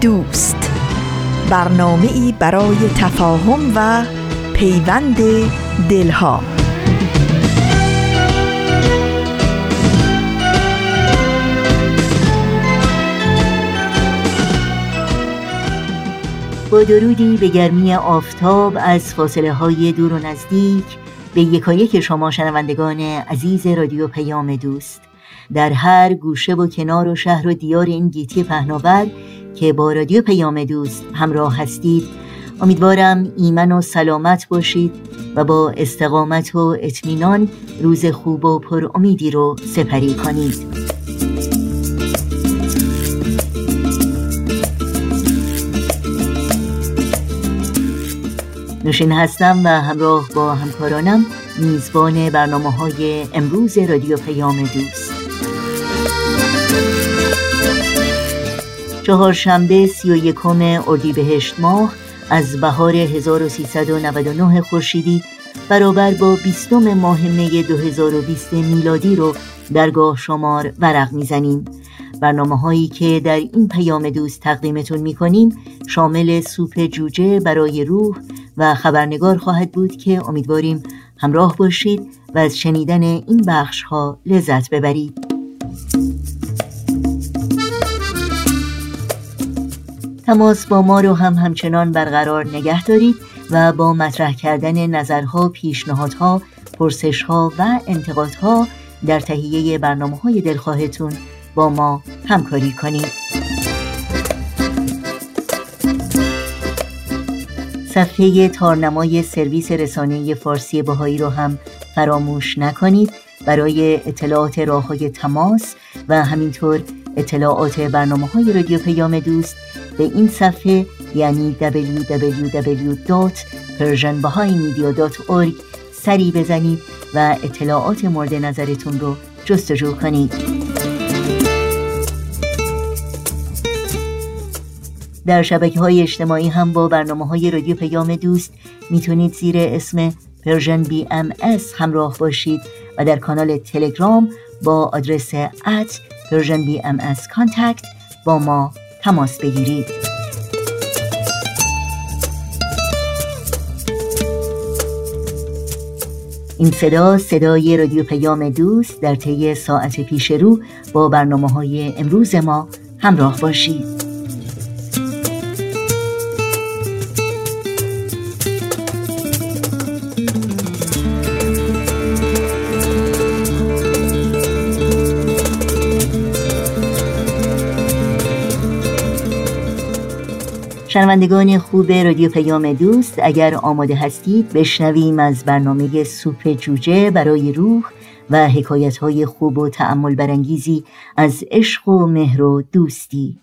دوست. برنامه ای برای تفاهم و پیوند دلها. با درودی به گرمی آفتاب از فاصله های دور و نزدیک به یکایک شما شنوندگان عزیز رادیو پیام دوست. در هر گوشه و کنار و شهر و دیار این گیتی پهناور که با رادیو پیام دوست همراه هستید. امیدوارم ایمن و سلامت باشید و با استقامت و اطمینان روز خوب و پر امیدی رو سپری کنید. نوشین هستم و همراه با همکارانم میزبان برنامه های امروز رادیو پیام دوست. چهارشنبه سی و یکم اردیبهشت ماه از بهار 1399 خورشیدی برابر با بیستم ماه می 2020 میلادی رو درگاه شمار ورق می‌زنیم. برنامه هایی که در این پیام دوست تقدیمتون می‌کنیم شامل سوپ جوجه برای روح و خبرنگار خواهد بود که امیدواریم همراه باشید و از شنیدن این بخش ها لذت ببرید. تماس با ما رو هم همچنان برقرار نگه دارید و با مطرح کردن نظرها، پیشنهادها، پرسشها و انتقادها در تهیه برنامه های دلخواهتون با ما همکاری کنید. صفحه تارنمای سرویس رسانه فارسی باهایی رو هم فراموش نکنید. برای اطلاعات راه های تماس و همینطور اطلاعات برنامه های رادیو پیام دوست به این صفحه یعنی www.persianbahaimedia.org سری بزنید و اطلاعات مورد نظرتون رو جستجو کنید. در شبکه های اجتماعی هم با برنامه های رادیو پیام دوست می‌تونید زیر اسم PersianBMS همراه باشید و در کانال تلگرام با آدرس at PersianBMS با ما تماس بگیرید. این صدا صدای رادیو پیام دوست در طی ساعت پیش رو با برنامه های امروز ما همراه باشید. شنوندگان خوب رادیو پیام دوست اگر آماده هستید بشنویم از برنامه سوپ جوجه برای روح و حکایت های خوب و تعمل برانگیزی از عشق و مهر و دوستی.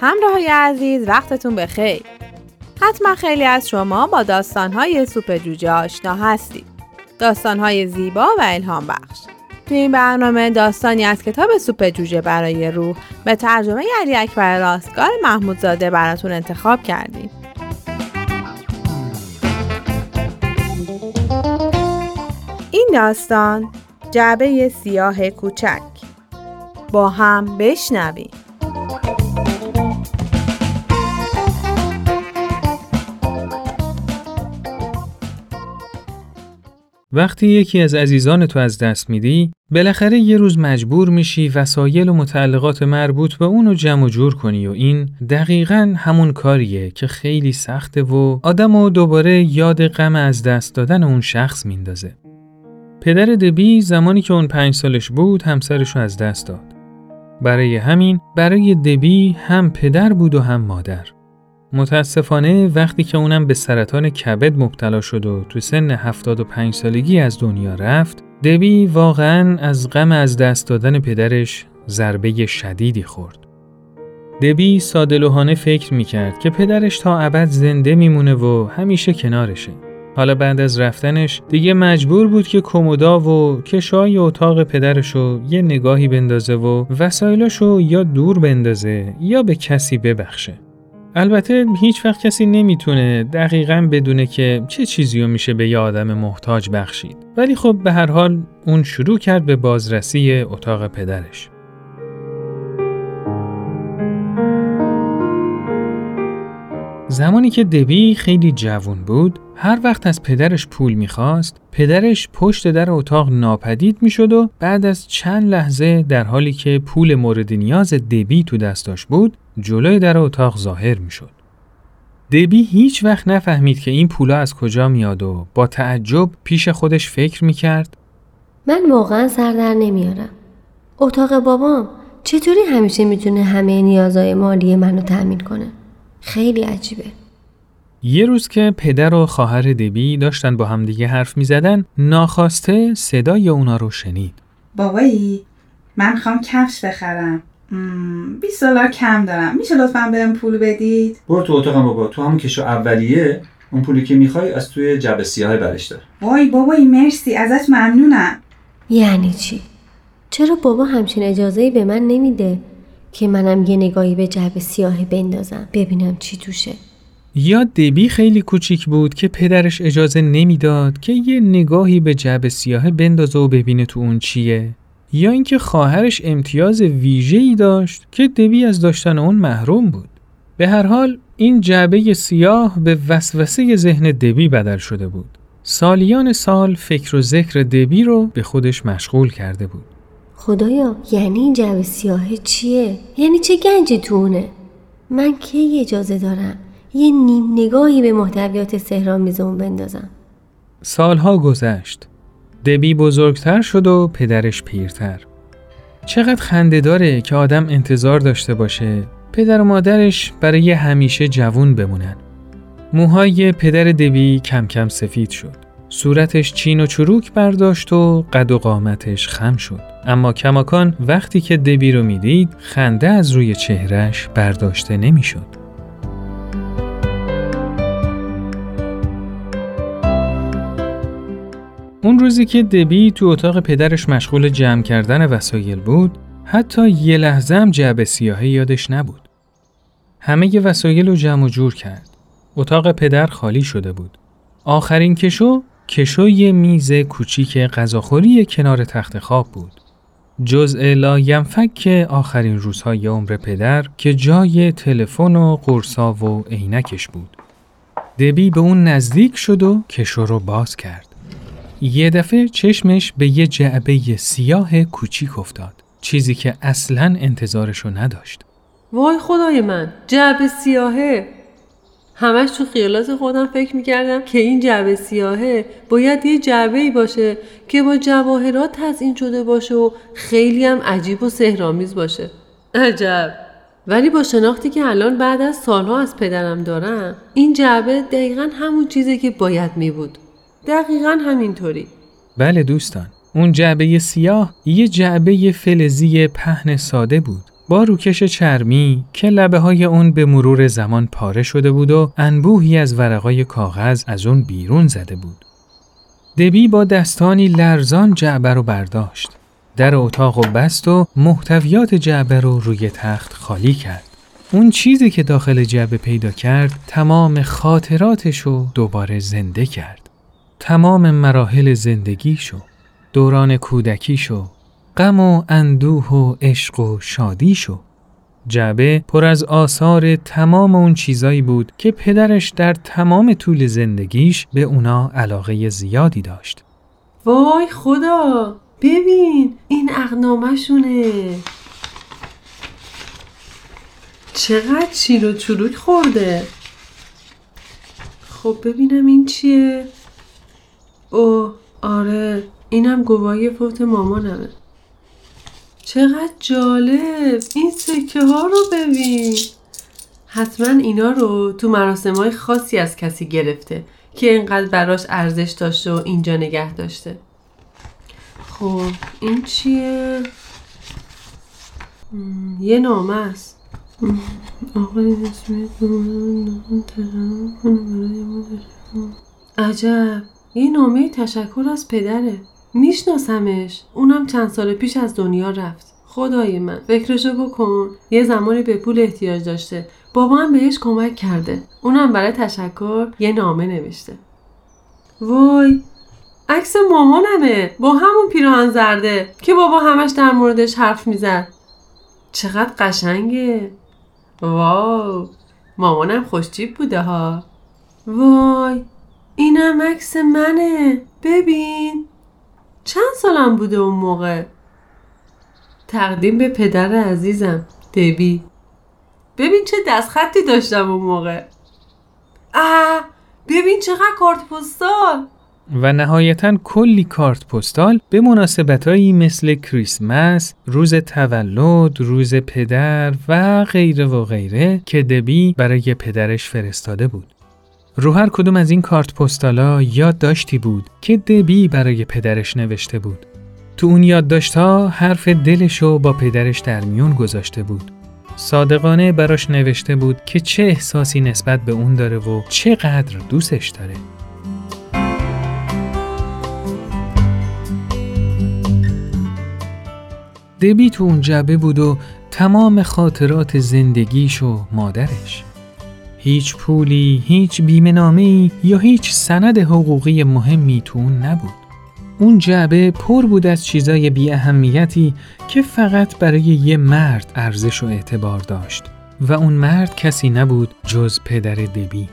همراه های عزیز وقتتون بخیر. حتما خیلی از شما با داستانهای سوپ جوجه آشنا هستید. داستانهای زیبا و الهام بخش توی این برنامه داستانی از کتاب سوپ جوجه برای روح به ترجمه علی اکبر راستگار محمودزاده براتون انتخاب کردیم. این داستان جعبه سیاه کوچک با هم بشنویم. وقتی یکی از عزیزان تو از دست میدی، بالاخره یه روز مجبور میشی وسایل و متعلقات مربوط به اونو جمع و جور کنی و این دقیقا همون کاریه که خیلی سخته و آدم و دوباره یاد غم از دست دادن اون شخص میندازه. پدر دبی زمانی که اون پنج سالش بود همسرش رو از دست داد. برای همین برای دبی هم پدر بود و هم مادر. متاسفانه وقتی که اونم به سرطان کبد مبتلا شد و تو سن 75 سالگی از دنیا رفت، دبی واقعا از غم از دست دادن پدرش ضربه شدیدی خورد. دبی سادلوهانه فکر می‌کرد که پدرش تا ابد زنده میمونه و همیشه کنارشه. حالا بعد از رفتنش دیگه مجبور بود که کمودا و کشای اتاق پدرشو یه نگاهی بندازه و وسایلاشو یا دور بندازه یا به کسی ببخشه. البته هیچ وقت کسی نمی‌تونه دقیقا بدونه که چه چیزی رو میشه به یه آدم محتاج بخشید. ولی خب به هر حال اون شروع کرد به بازرسی اتاق پدرش. زمانی که دبی خیلی جوون بود، هر وقت از پدرش پول می‌خواست، پدرش پشت در اتاق ناپدید می‌شد و بعد از چند لحظه در حالی که پول مورد نیاز دبی تو دستاش بود، جلوی در اتاق ظاهر می‌شد. دبی هیچ وقت نفهمید که این پولا از کجا میاد و با تعجب پیش خودش فکر می‌کرد من واقعا سر در نمیارم. اتاق بابام چطوری همیشه می‌تونه همه نیازهای مالی منو تأمین کنه؟ خیلی عجیبه. یه روز که پدر و خواهر دبی داشتن با همدیگه حرف می زدن ناخواسته صدای اونا رو شنید. بابایی من خوام کفش بخرم 20 دلار کم دارم. میشه لطفا بهم پول بدید؟ برو تو اتاقم بابا. تو همون کشو اولیه اون پولی که می‌خوای از توی جبه سیاه برش دار. وای بابایی مرسی. ازت ممنونم. یعنی چی؟ چرا بابا همچین اجازه‌ای به من نمیده که منم یه نگاهی به جعبه سیاه بندازم؟ ببینم چی توشه. یا دبی خیلی کوچیک بود که پدرش اجازه نمی‌داد که یه نگاهی به جعبه سیاه بندازه و ببینه تو اون چیه. یا اینکه خواهرش امتیاز ویژه‌ای داشت که دبی از داشتن اون محروم بود. به هر حال این جعبه سیاه به وسوسه ذهن دبی بدل شده بود. سالیان سال فکر و ذکر دبی رو به خودش مشغول کرده بود. خدایا یعنی این جعبه سیاه چیه؟ یعنی چه گنجی تو اونه؟ من کی اجازه دارم یه نیم نگاهی به محتویات سهرامیز اون بندازم؟ سالها گذشت. دبی بزرگتر شد و پدرش پیرتر. چقدر خنده داره که آدم انتظار داشته باشه پدر و مادرش برای همیشه جوون بمونن. موهای پدر دبی کم کم سفید شد. صورتش چین و چروک برداشت و قد و قامتش خم شد. اما کماکان وقتی که دبی رو می‌دید خنده از روی چهرش برداشته نمی‌شد. اون روزی که دبی تو اتاق پدرش مشغول جمع کردن وسایل بود حتی یه لحظه هم جعبه سیاهی یادش نبود. همه ی وسایل رو جمع و جور کرد. اتاق پدر خالی شده بود. آخرین کشو کشوی میز کوچیک غذاخوری کنار تخت خواب بود. جزء لاینفک آخرین روزهای عمر پدر که جای تلفن و قرصا و عینکش بود. دبی به اون نزدیک شد و کشو رو باز کرد. یه دفعه چشمش به یه جعبه سیاه کوچیک افتاد. چیزی که اصلا انتظارشو نداشت. وای خدای من جعبه سیاهه همش تو خیالات خودم فکر می‌کردم که این جعبه سیاهه باید یه جعبه ای باشه که با جواهرات تزئین شده باشه و خیلی هم عجیب و سهرامیز باشه عجب ولی با شناختی که الان بعد از سالها از پدرم دارم این جعبه دقیقا همون چیزی که باید می بود دقیقا همینطوری بله دوستان اون جعبه سیاه یه جعبه فلزی پهن ساده بود با روکش چرمی که لبه های اون به مرور زمان پاره شده بود و انبوهی از ورقای کاغذ از اون بیرون زده بود. دبی با دستانی لرزان جعبه رو برداشت. در اتاق و بست و محتویات جعبه رو روی تخت خالی کرد. اون چیزی که داخل جعبه پیدا کرد تمام خاطراتش رو دوباره زنده کرد. تمام مراحل زندگیشو، دوران کودکیشو، غم و اندوه و عشق و شادی شو. جعبه پر از آثار تمام اون چیزایی بود که پدرش در تمام طول زندگیش به اونا علاقه زیادی داشت. وای خدا ببین این اقنامشونه چقدر چیر و چروک خورده خب ببینم این چیه اوه آره اینم گواهی فوت مامانمه. چقدر جالب این سکه ها رو ببین. حتما اینا رو تو مراسم های خاصی از کسی گرفته که اینقدر براش ارزش داشته و اینجا نگه داشته. خب این چیه؟ یه نامه است. عجب. یه نامه تشکر از پدره. میشناسمش. اونم چند سال پیش از دنیا رفت. خدای من فکرشو بکن. یه زمانی به پول احتیاج داشته. بابا هم بهش کمک کرده. اونم برای تشکر یه نامه نوشته. وای عکس مامانمه. با همون پیراهن زرده که بابا همش در موردش حرف می‌زد. چقدر قشنگه. واو مامانم خوشجیب بوده ها. وای. اینم عکس منه. ببین. چند سالم بوده اون موقع؟ تقدیم به پدر عزیزم دبی. ببین چه دستخطی داشتم اون موقع. آه ببین چقدر کارت پستال. و نهایتا کلی کارت پستال به مناسبتهایی مثل کریسمس، روز تولد، روز پدر و غیره و غیره که دبی برای پدرش فرستاده بود. رو هر کدوم از این کارت پستالا یادداشتی بود که دبی برای پدرش نوشته بود. تو اون یادداشتها حرف دلشو با پدرش در میون گذاشته بود. صادقانه براش نوشته بود که چه احساسی نسبت به اون داره و چقدر دوستش داره. دبی تو اون جبه بود و تمام خاطرات زندگیش و مادرش. هیچ پولی، هیچ بیمنامهی یا هیچ سند حقوقی مهمی تو اون نبود. اون جعبه پر بود از چیزای بی اهمیتی که فقط برای یه مرد ارزش و اعتبار داشت و اون مرد کسی نبود جز پدر دبی.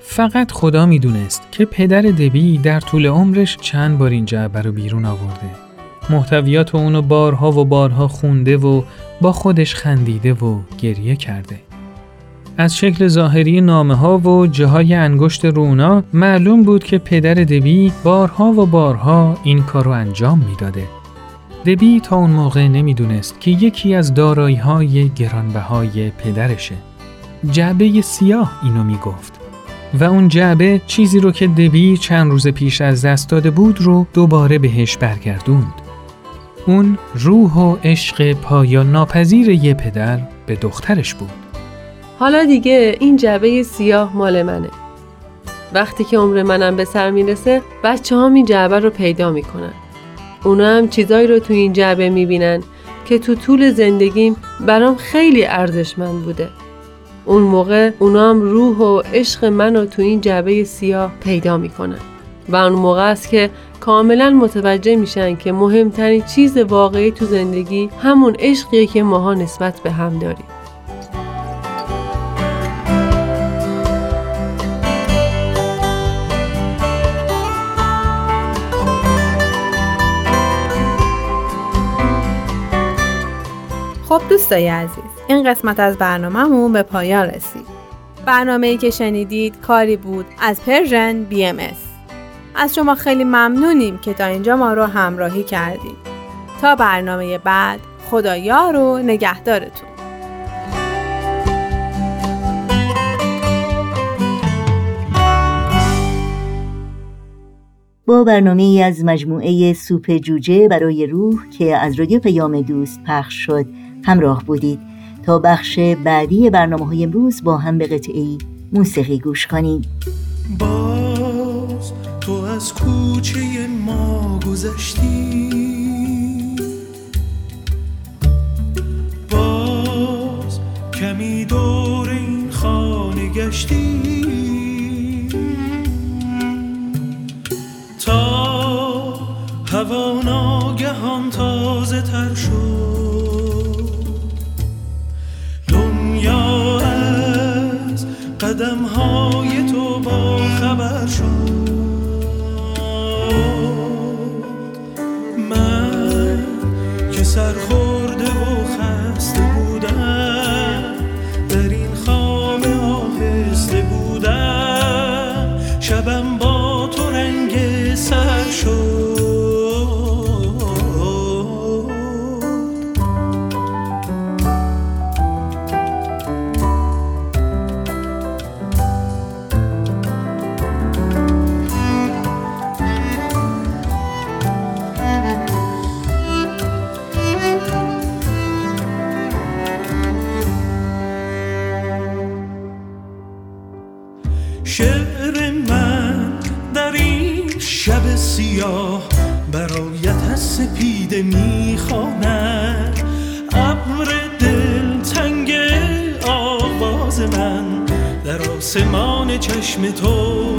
فقط خدا می‌دونست که پدر دبی در طول عمرش چند بار این جعبه رو بیرون آورده. محتویات اونو بارها و بارها خونده و با خودش خندیده و گریه کرده. از شکل ظاهری نامه ها و جاهای انگشت رونا معلوم بود که پدر دبی بارها و بارها این کار رو انجام می‌داده. دبی تا اون موقع نمی‌دونست که یکی از دارایی های گرانبهای پدرشه. جعبه سیاه اینو می‌گفت. و اون جعبه چیزی رو که دبی چند روز پیش از دست داده بود رو دوباره بهش برگردوند. اون روح و عشق پایان ناپذیر یه پدر به دخترش بود. حالا دیگه این جعبه سیاه مال منه. وقتی که عمر منم به سر می‌رسه بچه هم این جعبه رو پیدا می‌کنن. اونا هم چیزایی رو تو این جعبه می‌بینن که تو طول زندگیم برام خیلی ارزشمند بوده. اون موقع اونا هم روح و عشق منو تو این جعبه سیاه پیدا می‌کنن. و اون موقع است که کاملا متوجه میشن که مهمترین چیز واقعی تو زندگی همون عشقیه که ماها نسبت به هم داریم. خب دوستای عزیز این قسمت از برنامهمون به پایان رسید. برنامه ای که شنیدید کاری بود از PersianBMS از شما خیلی ممنونیم که تا اینجا ما رو همراهی کردید. تا برنامه بعد خدا یار و نگهدارتون. با برنامه ای از مجموعه سوپ جوجه برای روح که از رادیو پیام دوست پخش شد. همراه بودید. تا بخش بعدی برنامه های امروز با هم به قطعی موسیقی گوش کنید باز تو از کوچه ما گذشتی. باز کمی دور این خانه گشتی. تا هوا ناگهان تازه تر شد. قدم های تو با خبر شد. چشم تو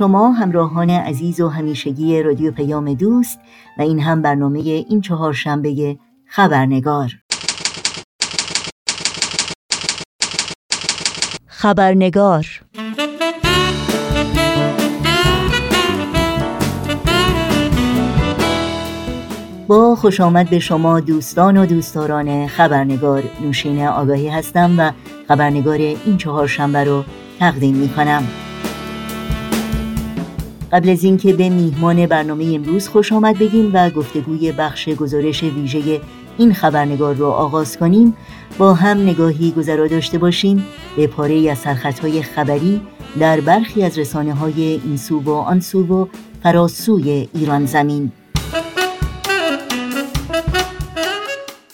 شما همراهان عزیز و همیشگی رادیو پیام دوست و این هم برنامه این چهار شنبه خبرنگار. خبرنگار. با خوش آمد به شما دوستان و دوستداران خبرنگار. نوشین آگاهی هستم و خبرنگار این چهار شنبه رو تقدیم می کنم قبل از اینکه به میهمان برنامه امروز خوش آمد بگیم و گفتگوی بخش گزارش ویژه این خبرنگار رو آغاز کنیم با هم نگاهی گذرا داشته باشیم. به پاره از سرخطهای خبری در برخی از رسانه های این سو و آن سو و فراسوی ایران زمین.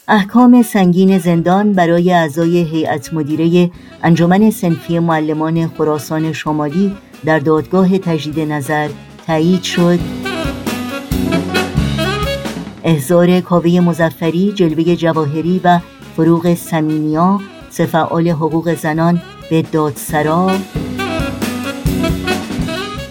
احکام سنگین زندان برای اعضای هیئت مدیره انجمن سنفی معلمان خراسان شمالی در دادگاه تجدید نظر تایید شد. احضار کاوه مزفری جلوه جواهری و فروغ سمینیا سه فعال حقوق زنان به دادسرا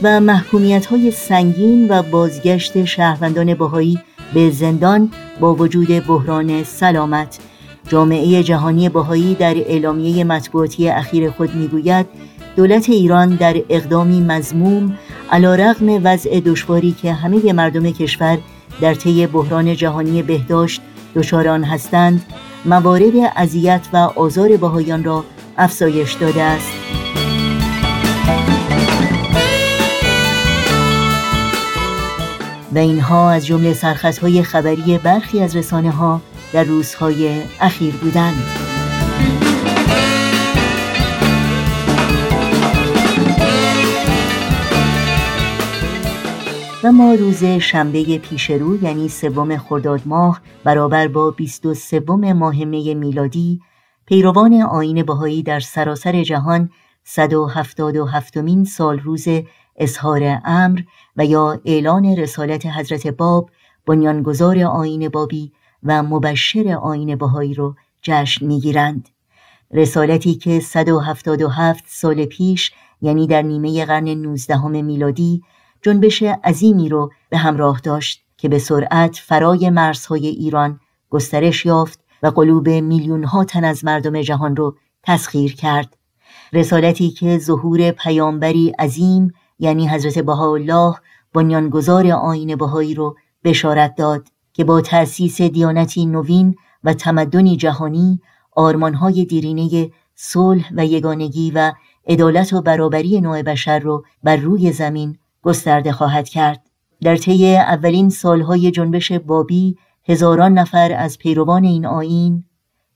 و محکومیت های سنگین و بازگشت شهروندان باهایی به زندان با وجود بحران سلامت. جامعه جهانی باهایی در اعلامیه مطبوعاتی اخیر خود می‌گوید دولت ایران در اقدامی مزموم علا رغم وضع دشواری که همه مردم کشور در طی بحران جهانی بهداشت دچار هستند موارد اذیت و آزار بهایان را افزایش داده است. و اینها از جمله سرخطهای خبری برخی از رسانه ها در روزهای اخیر بودند. و ما روز شنبه پیشرو یعنی سوم خرداد ماه برابر با 23 ماه می میلادی پیروان آین بهایی در سراسر جهان 177 مین سال روز اظهار امر و یا اعلان رسالت حضرت باب بنیانگذار آین بابی و مبشر آین بهایی رو جشن می‌گیرند رسالتی که 177 سال پیش یعنی در نیمه قرن 19 میلادی جنبش عظیمی رو به همراه داشت که به سرعت فرای مرزهای ایران گسترش یافت و قلوب میلیون ها تن از مردم جهان رو تسخیر کرد. رسالتی که ظهور پیامبری عظیم یعنی حضرت بهاءالله بنیانگذار آین بهایی رو بشارت داد که با تأسیس دیانتی نوین و تمدنی جهانی آرمانهای دیرینه صلح و یگانگی و عدالت و برابری نوع بشر رو بر روی زمین گسترده خواهد کرد. در طی اولین سالهای جنبش بابی هزاران نفر از پیروان این آین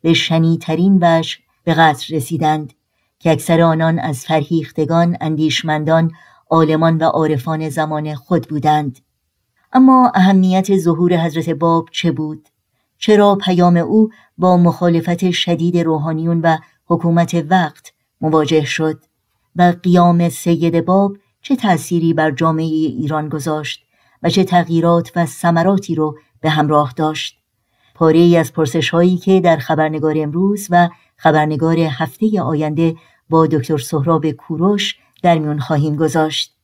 به شنیترین وجه به قتل رسیدند که اکثر آنان از فرهیختگان اندیشمندان عالمان و عارفان زمان خود بودند. اما اهمیت ظهور حضرت باب چه بود؟ چرا پیام او با مخالفت شدید روحانیون و حکومت وقت مواجه شد و قیام سید باب چه تأثیری بر جامعه ایران گذاشت و چه تغییرات و ثمراتی رو به همراه داشت؟ پاره ای از پرسش هایی که در خبرنگار امروز و خبرنگار هفته آینده با دکتر سهراب کوروش در میون خواهیم گذاشت.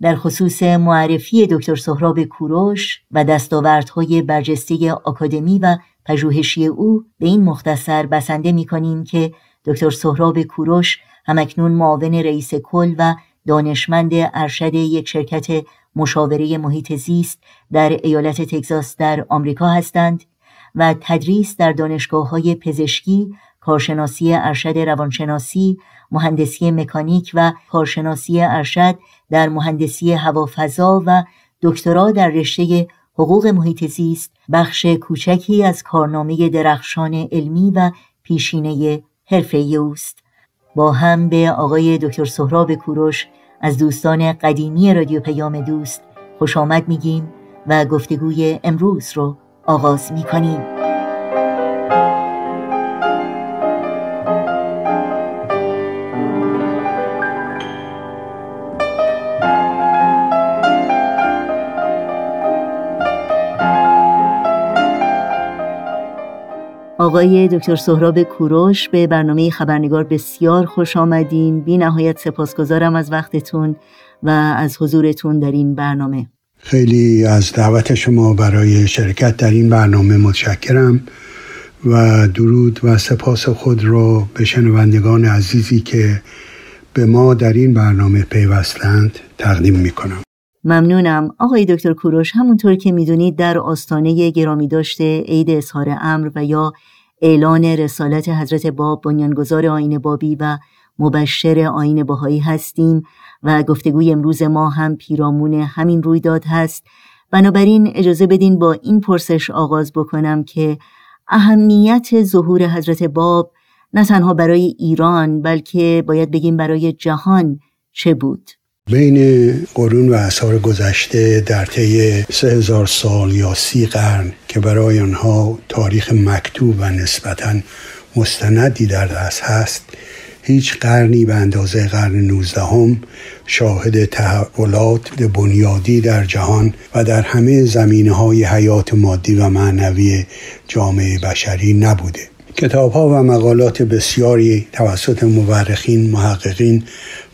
در خصوص معرفی دکتر سهراب کوروش و دستاوردهای برجسته آکادمی و پژوهشی او به این مختصر بسنده می کنیم که دکتر سهراب کوروش همکنون معاون رئیس کل و دانشمند ارشد یک شرکت مشاوره محیط زیست در ایالت تگزاس در آمریکا هستند و تدریس در دانشگاه های پزشکی، کارشناسی ارشد روانشناسی، مهندسی مکانیک و کارشناسی ارشد در مهندسی هوافضا و دکترا در رشته حقوق محیط زیست بخش کوچکی از کارنامه درخشان علمی و پیشینه حرفه اوست. با هم به آقای دکتر سهراب کوروش از دوستان قدیمی رادیو پیام دوست خوش آمد میگیم و گفتگوی امروز رو آغاز می‌کنیم. آقای دکتر سهراب کوروش به برنامه خبرنگار بسیار خوش آمدین. بی نهایت سپاسگزارم از وقتتون و از حضورتون در این برنامه. خیلی از دعوت شما برای شرکت در این برنامه متشکرم و درود و سپاس خود را به شنوندگان عزیزی که به ما در این برنامه پیوستند تقدیم می کنم. ممنونم. آقای دکتر کوروش همونطور که می‌دونید در آستانه گرامی داشته عید اظهار امر و یا اعلان رسالت حضرت باب بنیانگذار آین بابی و مبشر آین باهایی هستیم و گفتگوی امروز ما هم پیرامون همین رویداد هست بنابراین اجازه بدین با این پرسش آغاز بکنم که اهمیت ظهور حضرت باب نه تنها برای ایران بلکه باید بگیم برای جهان چه بود؟ بین قرون و اثار گذشته در طی سه هزار سال یا سی قرن که برای آنها تاریخ مکتوب و نسبتا مستندی در دست هست هیچ قرنی به اندازه قرن نوزدهم شاهد تحولات بنیادی در جهان و در همه زمینه های حیات مادی و معنوی جامعه بشری نبوده. کتاب ها و مقالات بسیاری توسط مورخین، محققین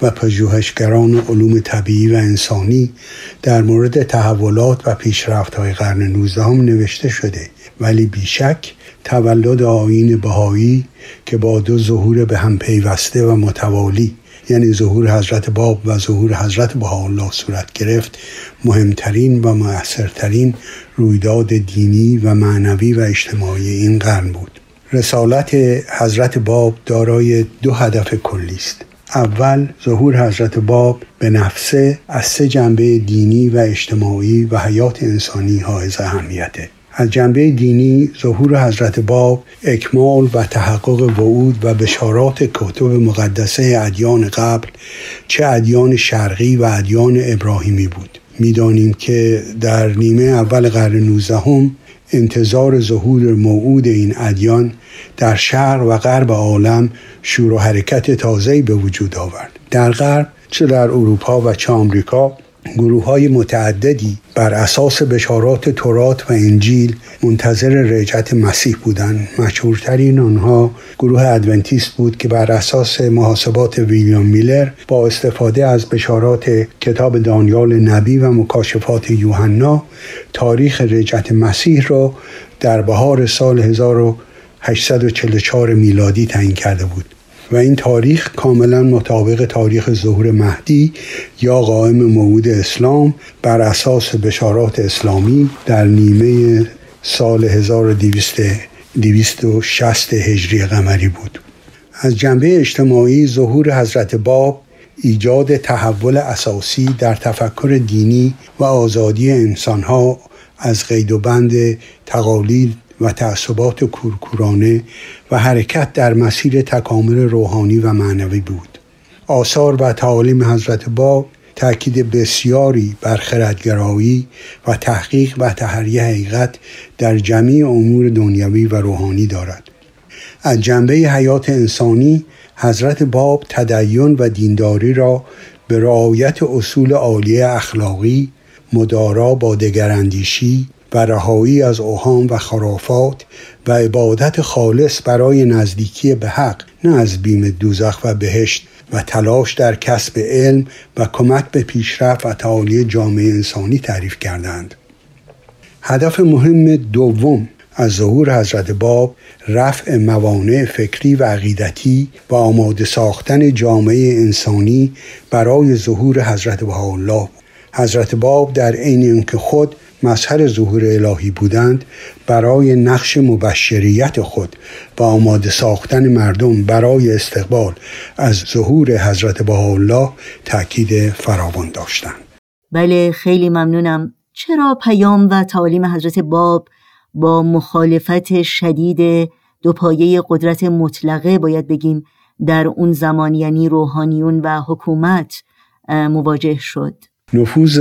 و پژوهشگران علوم طبیعی و انسانی در مورد تحولات و پیشرفت های قرن 19 هم نوشته شده. ولی بیشک تولد آین بهایی که با دو ظهور به هم پیوسته و متوالی یعنی ظهور حضرت باب و ظهور حضرت بهاءالله صورت گرفت مهمترین و موثرترین رویداد دینی و معنوی و اجتماعی این قرن بود. رسالت حضرت باب دارای دو هدف کلی است. اول ظهور حضرت باب به نفسه از سه جنبه دینی و اجتماعی و حیات انسانی حائز اهمیته. از جنبه دینی ظهور حضرت باب اکمال و تحقق وعود و بشارات کتب مقدسه ادیان قبل چه ادیان شرقی و ادیان ابراهیمی بود. می‌دانیم که در نیمه اول قرن 19 انتظار ظهور موعود این ادیان در شرق و غرب عالم شور و حرکت تازه‌ای به وجود آورد. در غرب چه در اروپا و چه آمریکا گروه های متعددی بر اساس بشارات تورات و انجیل منتظر رجعت مسیح بودند. مشهورترین آنها گروه ادونتیست بود که بر اساس محاسبات ویلیام میلر با استفاده از بشارات کتاب دانیال نبی و مکاشفات یوحنا تاریخ رجعت مسیح را در بهار سال 1844 میلادی تعیین کرده بود. و این تاریخ کاملا مطابق تاریخ ظهور مهدی یا قائم موعود اسلام بر اساس بشارات اسلامی در نیمه سال 1260 هجری قمری بود. از جنبه اجتماعی ظهور حضرت باب ایجاد تحول اساسی در تفکر دینی و آزادی انسانها از قید و بند تقالید و تعصبات کورکورانه و حرکت در مسیر تکامل روحانی و معنوی بود. آثار و تعالیم حضرت باب تاکید بسیاری بر خردگرایی و تحقیق و تحریه حقیقت در جمعی امور دنیوی و روحانی دارد. از جنبه حیات انسانی حضرت باب تدین و دینداری را به رعایت اصول عالیه اخلاقی مدارا با دگراندیشی رهایی از اوهام و خرافات و عبادت خالص برای نزدیکی به حق نه از بیم دوزخ و بهشت و تلاش در کسب علم و کمک به پیشرفت و تعالی جامعه انسانی تعریف کردند. هدف مهم دوم از ظهور حضرت باب رفع موانع فکری و عقیدتی و آماده ساختن جامعه انسانی برای ظهور حضرت بهاءالله. حضرت باب در عین اینکه خود مظهر ظهور الهی بودند برای نقش مبشریت خود و آماده ساختن مردم برای استقبال از ظهور حضرت بهاءالله تاکید فراوان داشتند. بله خیلی ممنونم. چرا پیام و تعالیم حضرت باب با مخالفت شدید دو پایه قدرت مطلقه باید بگیم در اون زمان یعنی روحانیون و حکومت مواجه شد؟ نفوذ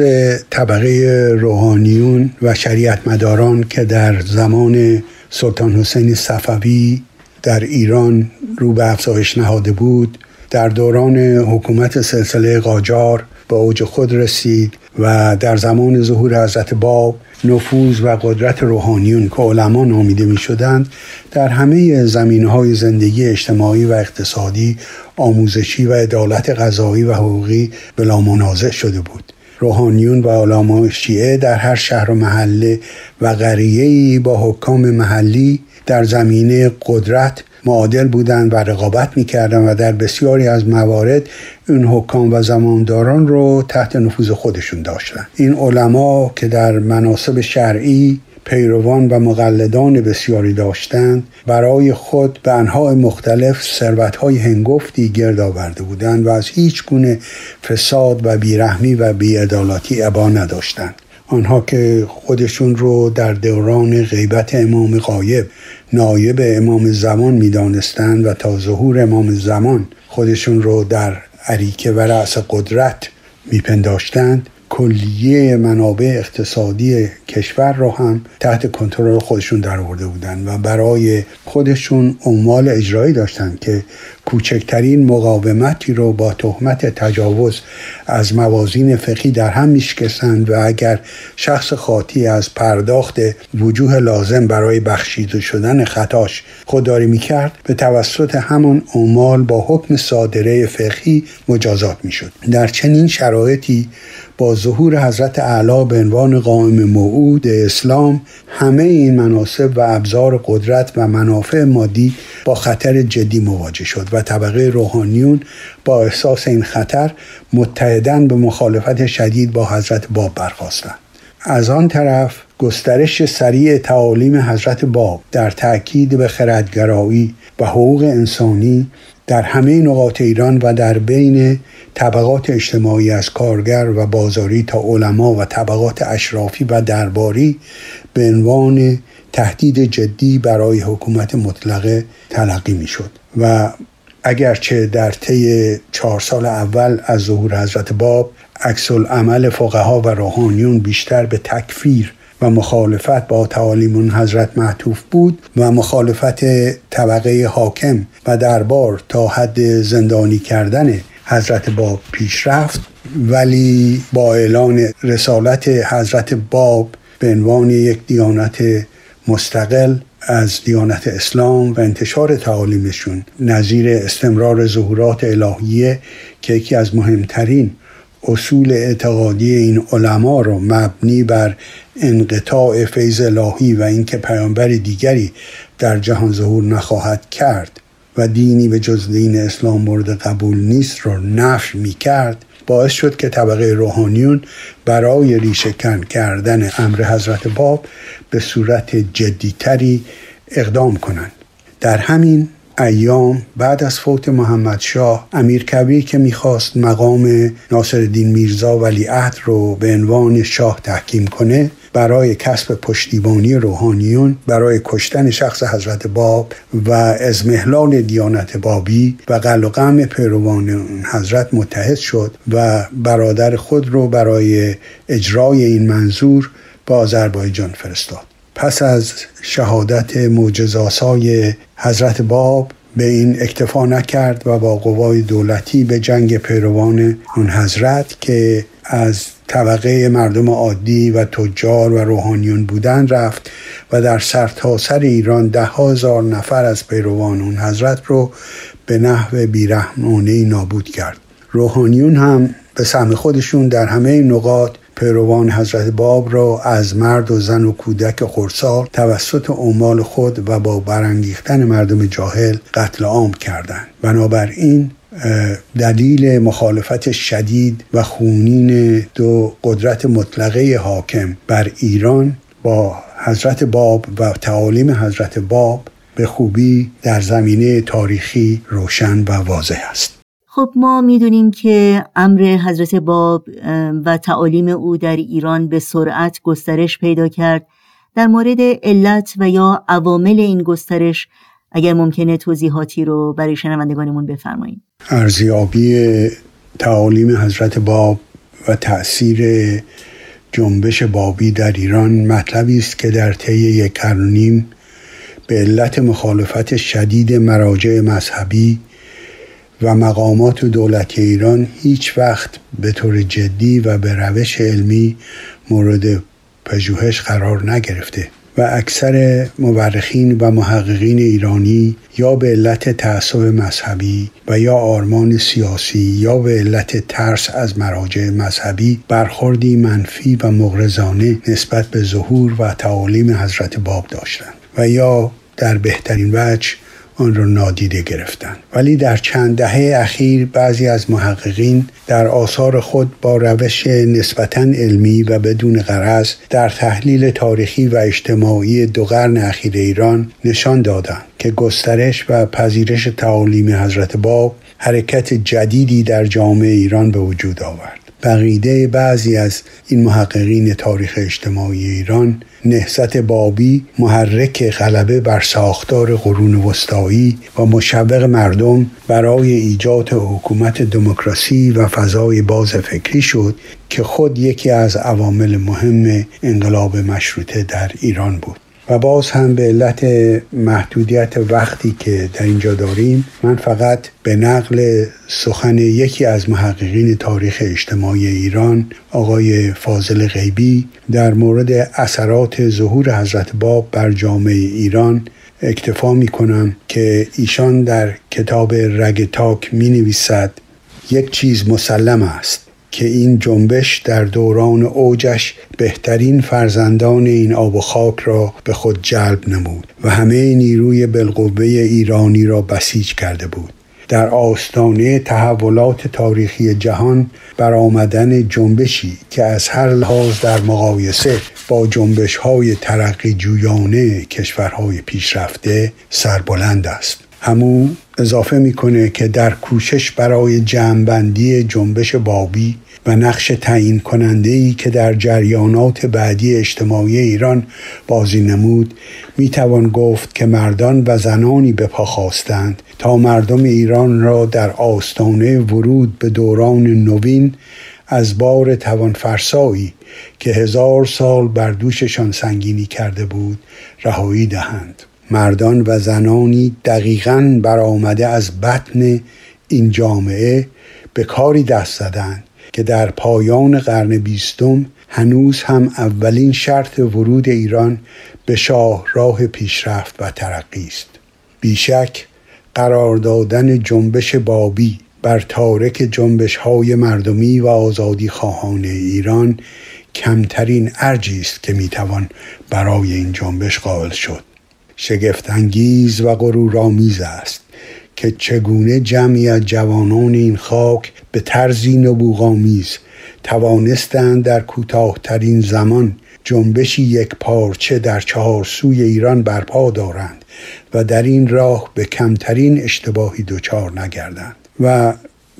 طبقه روحانیون و شریعت مداران که در زمان سلطان حسین صفوی در ایران رو به افزایش نهاده بود در دوران حکومت سلسله قاجار به اوج خود رسید و در زمان ظهور حضرت باب نفوذ و قدرت روحانیون که علما نامیده می شدند در همه زمین های زندگی اجتماعی و اقتصادی آموزشی و عدالت غذایی و حقوقی بلا منازع شده بود. روحانیون و علمای شیعه در هر شهر و محله و قریه‌ای با حکام محلی در زمینه قدرت معادل بودند و رقابت می‌کردند و در بسیاری از موارد این حکام و زمانداران رو تحت نفوذ خودشون داشتند. این علما که در مناسب شرعی پیروان و مقلدان بسیاری داشتند برای خود به انواع مختلف ثروتهای هنگفتی گرد آورده بودند و از هیچ گونه فساد و بیرحمی و بیعدالتی ابا نداشتند. آنها که خودشون رو در دوران غیبت امام غایب نایب امام زمان می‌دانستند و تا ظهور امام زمان خودشون رو در عریکه و رأس قدرت میپنداشتند کلیه منابع اقتصادی کشور رو هم تحت کنترل خودشون در آورده بودن و برای خودشون عمال اجرایی داشتن که کوچکترین مقاومتی رو با تهمت تجاوز از موازین فقهی در هم میشکستند و اگر شخص خاطی از پرداخت وجوه لازم برای بخشیده شدن خطاش خودداری می‌کرد به توسط همان عمال با حکم صادره فقهی مجازات می‌شد. در چنین شرایطی با ظهور حضرت اعلی به عنوان قائم موعود اسلام همه این مناسب و ابزار قدرت و منافع مادی با خطر جدی مواجه شد و طبقه روحانیون با احساس این خطر متحدن به مخالفت شدید با حضرت باب برخواستند از آن طرف گسترش سریع تعالیم حضرت باب در تاکید به خردگرایی و حقوق انسانی در همه نقاط ایران و در بین طبقات اجتماعی از کارگر و بازاری تا علما و طبقات اشرافی و درباری به عنوان تهدید جدی برای حکومت مطلقه تلقی می شد و اگرچه در طی چهار سال اول از ظهور حضرت باب عکس عمل فقها و روحانیون بیشتر به تکفیر و مخالفت با تعالیم حضرت معطوف بود و مخالفت طبقه حاکم و دربار تا حد زندانی کردن حضرت باب پیش رفت. ولی با اعلان رسالت حضرت باب به عنوان یک دیانت مستقل از دیانت اسلام و انتشار تعالیمشون نظیر استمرار ظهورات الهیه که یکی از مهمترین اصول اعتقادی این علما رو مبنی بر انقطاع فیض الهی و اینکه پیامبر دیگری در جهان ظهور نخواهد کرد و دینی به جز دین اسلام مورد قبول نیست رو نفی می کرد باعث شد که طبقه روحانیون برای ریشهکن کردن امر حضرت باب به صورت جدیتری اقدام کنند. در همین ایام بعد از فوت محمد شاه امیر کبیر که می‌خواست مقام ناصرالدین میرزا ولیعهد رو به عنوان شاه تحکیم کنه برای کسب پشتیبانی روحانیون برای کشتن شخص حضرت باب و ازمهلال دیانت بابی و قل و غم پیروان حضرت متحد شد و برادر خود رو برای اجرای این منظور به آذربایجان فرستاد. پس از شهادت معجزاسای حضرت باب به این اکتفا نکرد و با قوای دولتی به جنگ پیروان اون حضرت که از طبقه مردم عادی و تجار و روحانیون بودن رفت و در سرتاسر سر ایران ده هزار نفر از پیروان اون حضرت رو به نحو بیرحمانه نابود کرد. روحانیون هم به سهم خودشون در همه نقاط پیروان حضرت باب را از مرد و زن و کودک خورسال توسط عمال خود و با برانگیختن مردم جاهل قتل عام کردند. بنابراین دلیل مخالفت شدید و خونین دو قدرت مطلقه حاکم بر ایران با حضرت باب و تعالیم حضرت باب به خوبی در زمینه تاریخی روشن و واضح است. خب ما می‌دونیم که امر حضرت باب و تعالیم او در ایران به سرعت گسترش پیدا کرد. در مورد علت و یا عوامل این گسترش اگر ممکنه توضیحاتی رو برای شنوندگانمون بفرمایید. ارزیابی تعالیم حضرت باب و تأثیر جنبش بابی در ایران مطلبی است که در طی یک قرن به علت مخالفت شدید مراجع مذهبی و مقامات دولت ایران هیچ وقت به طور جدی و به روش علمی مورد پژوهش قرار نگرفته. و اکثر مورخین و محققین ایرانی یا به علت تعصب مذهبی و یا آرمان سیاسی یا به علت ترس از مراجع مذهبی برخوردی منفی و مغرزانه نسبت به ظهور و تعالیم حضرت باب داشتند و یا در بهترین وجه آن را نادیده گرفتند ولی در چند دهه اخیر بعضی از محققین در آثار خود با روش نسبتا علمی و بدون غرض در تحلیل تاریخی و اجتماعی دو قرن اخیر ایران نشان دادند که گسترش و پذیرش تعالیم حضرت باب حرکت جدیدی در جامعه ایران به وجود آورد. بقیده بعضی از این محققین تاریخ اجتماعی ایران نهضت بابی محرک غلبه بر ساختار قرون وسطایی و مشوق مردم برای ایجاد حکومت دموکراسی و فضای باز فکری شد که خود یکی از عوامل مهم انقلاب مشروطه در ایران بود. و باز هم به علت محدودیت وقتی که در اینجا داریم من فقط به نقل سخن یکی از محققین تاریخ اجتماعی ایران آقای فاضل غیبی در مورد اثرات ظهور حضرت باب بر جامعه ایران اکتفا می کنم که ایشان در کتاب رگ تاک می نویسد یک چیز مسلم است. که این جنبش در دوران اوجش بهترین فرزندان این آب و خاک را به خود جلب نمود و همه نیروی بالقوه ایرانی را بسیج کرده بود. در آستانه تحولات تاریخی جهان برآمدن جنبشی که از هر لحاظ در مقایسه با جنبش های ترقی جویانه کشورهای پیشرفته سربلند است. همو اضافه می‌کنه که در کوشش برای جمعبندی جنبش بابی و نقش تعیین کننده ای که در جریانات بعدی اجتماعی ایران بازی نمود می توان گفت که مردان و زنانی به پا خواستند تا مردم ایران را در آستانه ورود به دوران نوین از بار توانفرسایی که هزار سال بر دوششان سنگینی کرده بود رهایی دهند. مردان و زنانی دقیقا برآمده از بطن این جامعه به کاری دست زدند که در پایان قرن بیستم هنوز هم اولین شرط ورود ایران به شاه راه پیشرفت و ترقی است. بیشک قرار دادن جنبش بابی بر تارک جنبش های مردمی و آزادی خواهان ایران کمترین ارجی است که می‌توان برای این جنبش قائل شد. شگفتانگیز و غرورآمیز است. که چگونه جمعی از جوانان این خاک به طرزی نبوغامیز توانستند در کوتاهترین زمان جنبشی یک پارچه در چهار سوی ایران برپا دارند و در این راه به کمترین اشتباهی دچار نگردند و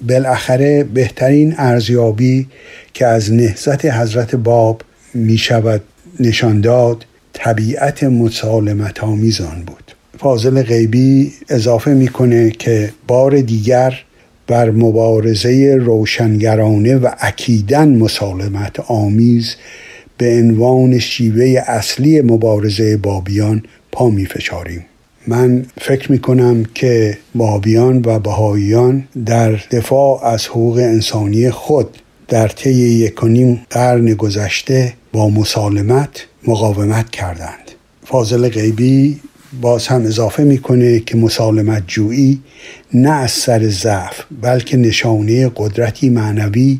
بالاخره بهترین ارزیابی که از نهزت حضرت باب می شود نشان داد طبیعت مسالمت آمیز آن بود. فاضل غیبی اضافه می‌کنه که بار دیگر بر مبارزه روشنگرانه و اکیدن مسالمت آمیز به عنوان شیوه اصلی مبارزه بابیان پا می فشاریم. من فکر می کنم که بابیان و بهاییان در دفاع از حقوق انسانی خود در طی یک قرن گذشته با مسالمت مقاومت کردند فاضل غیبی باز هم اضافه می‌کنه که مسالمت جویی نه از سر ضعف بلکه نشانه قدرتی معنوی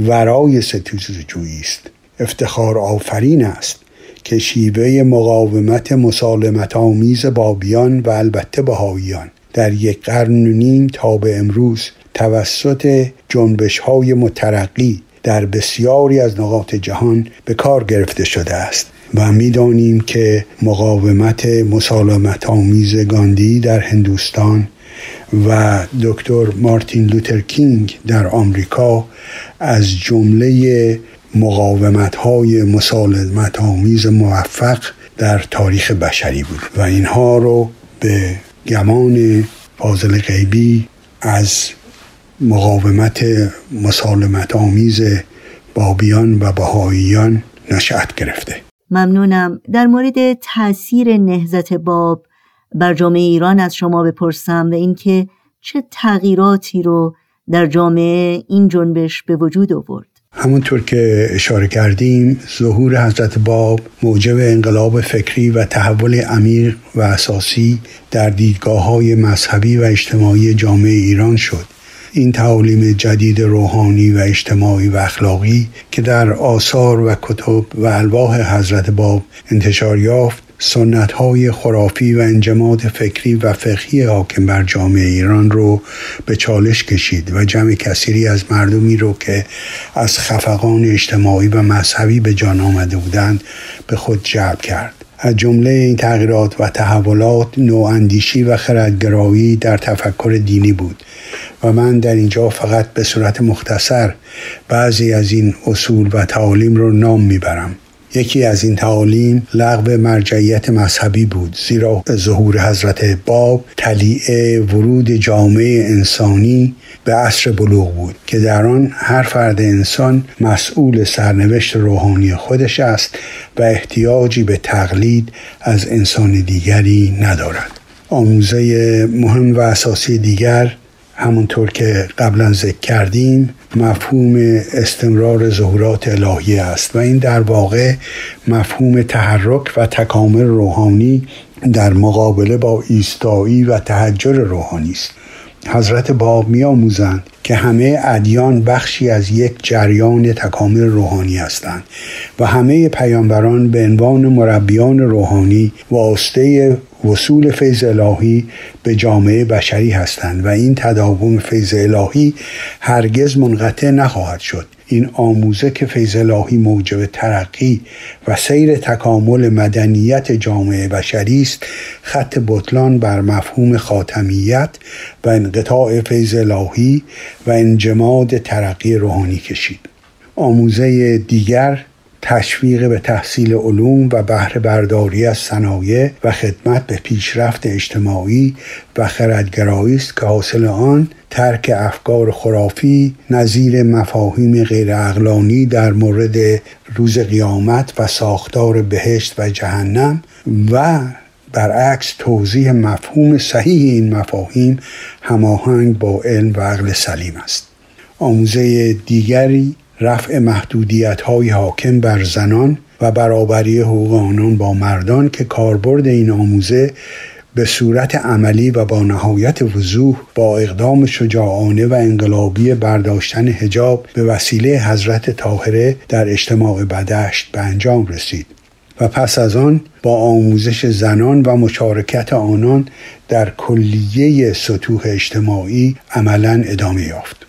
ورای ستیز جویی است. افتخار آفرین است که شیوه مقاومت مسالمت آمیز بابیان و البته بهاییان در یک قرن نیم تا به امروز توسط جنبش های مترقی در بسیاری از نقاط جهان به کار گرفته شده است. و می‌دانیم که مقاومت مسالمت آمیز گاندی در هندوستان و دکتر مارتین لوتر کینگ در آمریکا از جمله مقاومت های مسالمت آمیز موفق در تاریخ بشری بود و اینها رو به گمان فاضل غیبی از مقاومت مسالمت آمیز بابیان و بهاییان نشأت گرفته. ممنونم. در مورد تاثیر نهزت باب بر جامعه ایران از شما بپرسم و اینکه چه تغییراتی رو در جامعه این جنبش به وجود آورد؟ همونطور که اشاره کردیم ظهور حضرت باب موجب انقلاب فکری و تحول عمیق و اساسی در دیدگاه های مذهبی و اجتماعی جامعه ایران شد. این تعالیم جدید روحانی و اجتماعی و اخلاقی که در آثار و کتب و الواح حضرت باب انتشار یافت سنت های خرافی و انجماد فکری و فقهی حاکم بر جامعه ایران رو به چالش کشید و جمع کثیری از مردمی رو که از خفقان اجتماعی و مذهبی به جان آمده بودند به خود جلب کرد. از جمله این تغییرات و تحولات نواندیشی و خردگرایی در تفکر دینی بود و من در اینجا فقط به صورت مختصر بعضی از این اصول و تعالیم رو نام می‌برم. یکی از این تعالیم لغو مرجعیت مذهبی بود زیرا ظهور حضرت باب تلیعه ورود جامعه انسانی به عصر بلوغ بود که در آن هر فرد انسان مسئول سرنوشت روحانی خودش است و احتیاجی به تقلید از انسان دیگری ندارد. آموزه مهم و اساسی دیگر همونطور که قبلا ذکر کردیم مفهوم استمرار ظهورات الهی است و این در واقع مفهوم تحرک و تکامل روحانی در مقابله با ایستایی و تحجر روحانی است. حضرت باب می آموزند که همه ادیان بخشی از یک جریان تکامل روحانی هستند و همه پیامبران به عنوان مربیان روحانی واسطه وصول فیض الهی به جامعه بشری هستند و این تداوم فیض الهی هرگز منقطع نخواهد شد. این آموزه که فیض الهی موجب ترقی و سیر تکامل مدنیت جامعه بشری است خط بطلان بر مفهوم خاتمیت و انقطاع فیض الهی و انجماد ترقی روحانی کشید. آموزه دیگر تشویق به تحصیل علوم و بهره برداری از صنایع و خدمت به پیشرفت اجتماعی و خردگرایی است که حاصل آن ترک افکار خرافی نظیر مفاهیم غیر اقلانی در مورد روز قیامت و ساختار بهشت و جهنم و برعکس توضیح مفهوم صحیح این مفاهیم هماهنگ با علم و عقل سلیم است. آموزه دیگری رفع محدودیت های حاکم بر زنان و برابری حقوق آنان با مردان که کاربرد این آموزه به صورت عملی و با نهایت وضوح با اقدام شجاعانه و انقلابی برداشتن هجاب به وسیله حضرت طاهره در اجتماع بدشت به انجام رسید و پس از آن با آموزش زنان و مشارکت آنان در کلیه سطوح اجتماعی عملا ادامه یافت.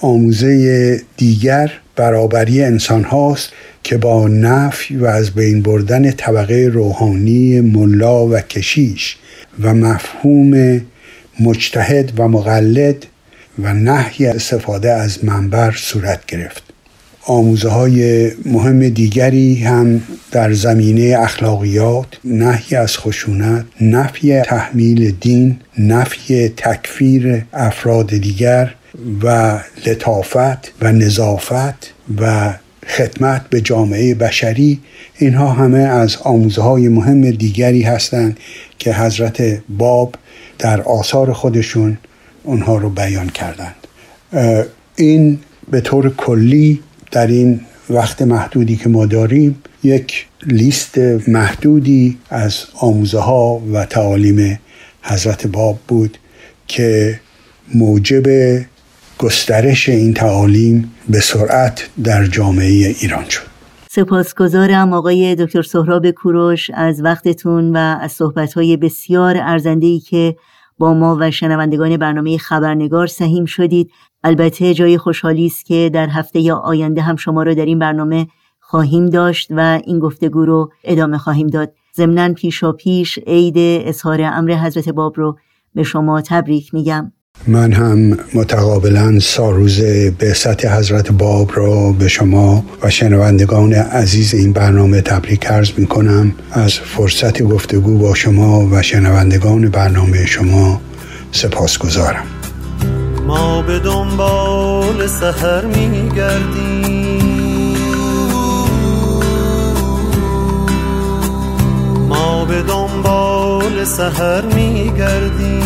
آموزه دیگر برابری انسان هاست که با نفی و از بین بردن طبقه روحانی ملا و کشیش و مفهوم مجتهد و مقلد و نحی استفاده از منبر صورت گرفت. آموزه های مهم دیگری هم در زمینه اخلاقیات نحی از خشونت نفی تحمیل دین نفی تکفیر افراد دیگر و لطافت و نظافت و خدمت به جامعه بشری اینها همه از آموزه های مهم دیگری هستند که حضرت باب در آثار خودشون اونها رو بیان کردند. این به طور کلی در این وقت محدودی که ما داریم یک لیست محدودی از آموزه ها و تعالیم حضرت باب بود که موجب گسترش این تعالیم به سرعت در جامعه ایران شد. سپاسگزارم آقای دکتر سهراب کوروش از وقتتون و از صحبتهای بسیار ارزندهی که با ما و شنوندگان برنامه خبرنگار سهیم شدید. البته جای خوشحالی است که در هفته آینده هم شما رو در این برنامه خواهیم داشت و این گفتگو رو ادامه خواهیم داد. ضمنا پیشا پیش عید اظهار امر حضرت باب رو به شما تبریک میگم. من هم متقابلا ساروز سطح حضرت باب را به شما و شنوندگان عزیز این برنامه تبریک عرض می کنم. از فرصت گفتگو با شما و شنوندگان برنامه شما سپاس گذارم ما به دنبال سهر می گردیم. ما به دنبال سهر می گردیم.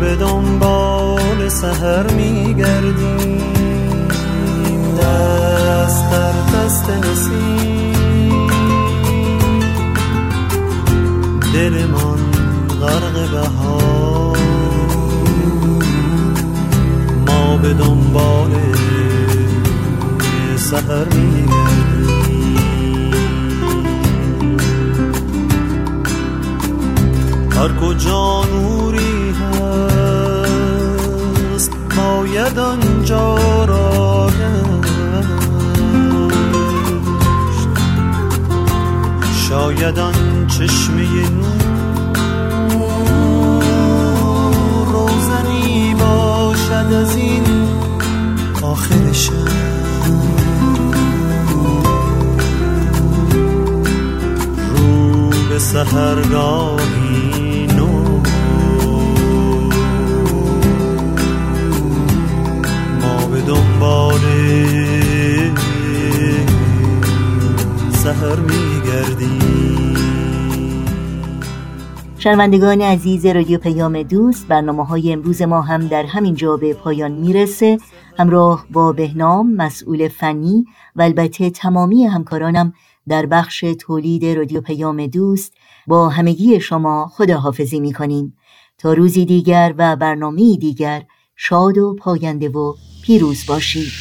به دنبال سهر میگردیم. دست در دست نسیم. دل من غرق بهار. ما به دنبال سهر میگردیم. هر کجا نوری باید آنجا را شاید آن چشمه روزنی باشد از این آخر رو به سهرگاهی دنبال سهر میگردیم شنوندگان عزیز رادیو پیام دوست برنامه های امروز ما هم در همین جا به پایان می‌رسه. همراه با بهنام مسئول فنی و البته تمامی همکارانم در بخش تولید رادیو پیام دوست با همگی شما خداحافظی می‌کنیم. تا روزی دیگر و برنامه دیگر شاد و پاینده و پیروز باشید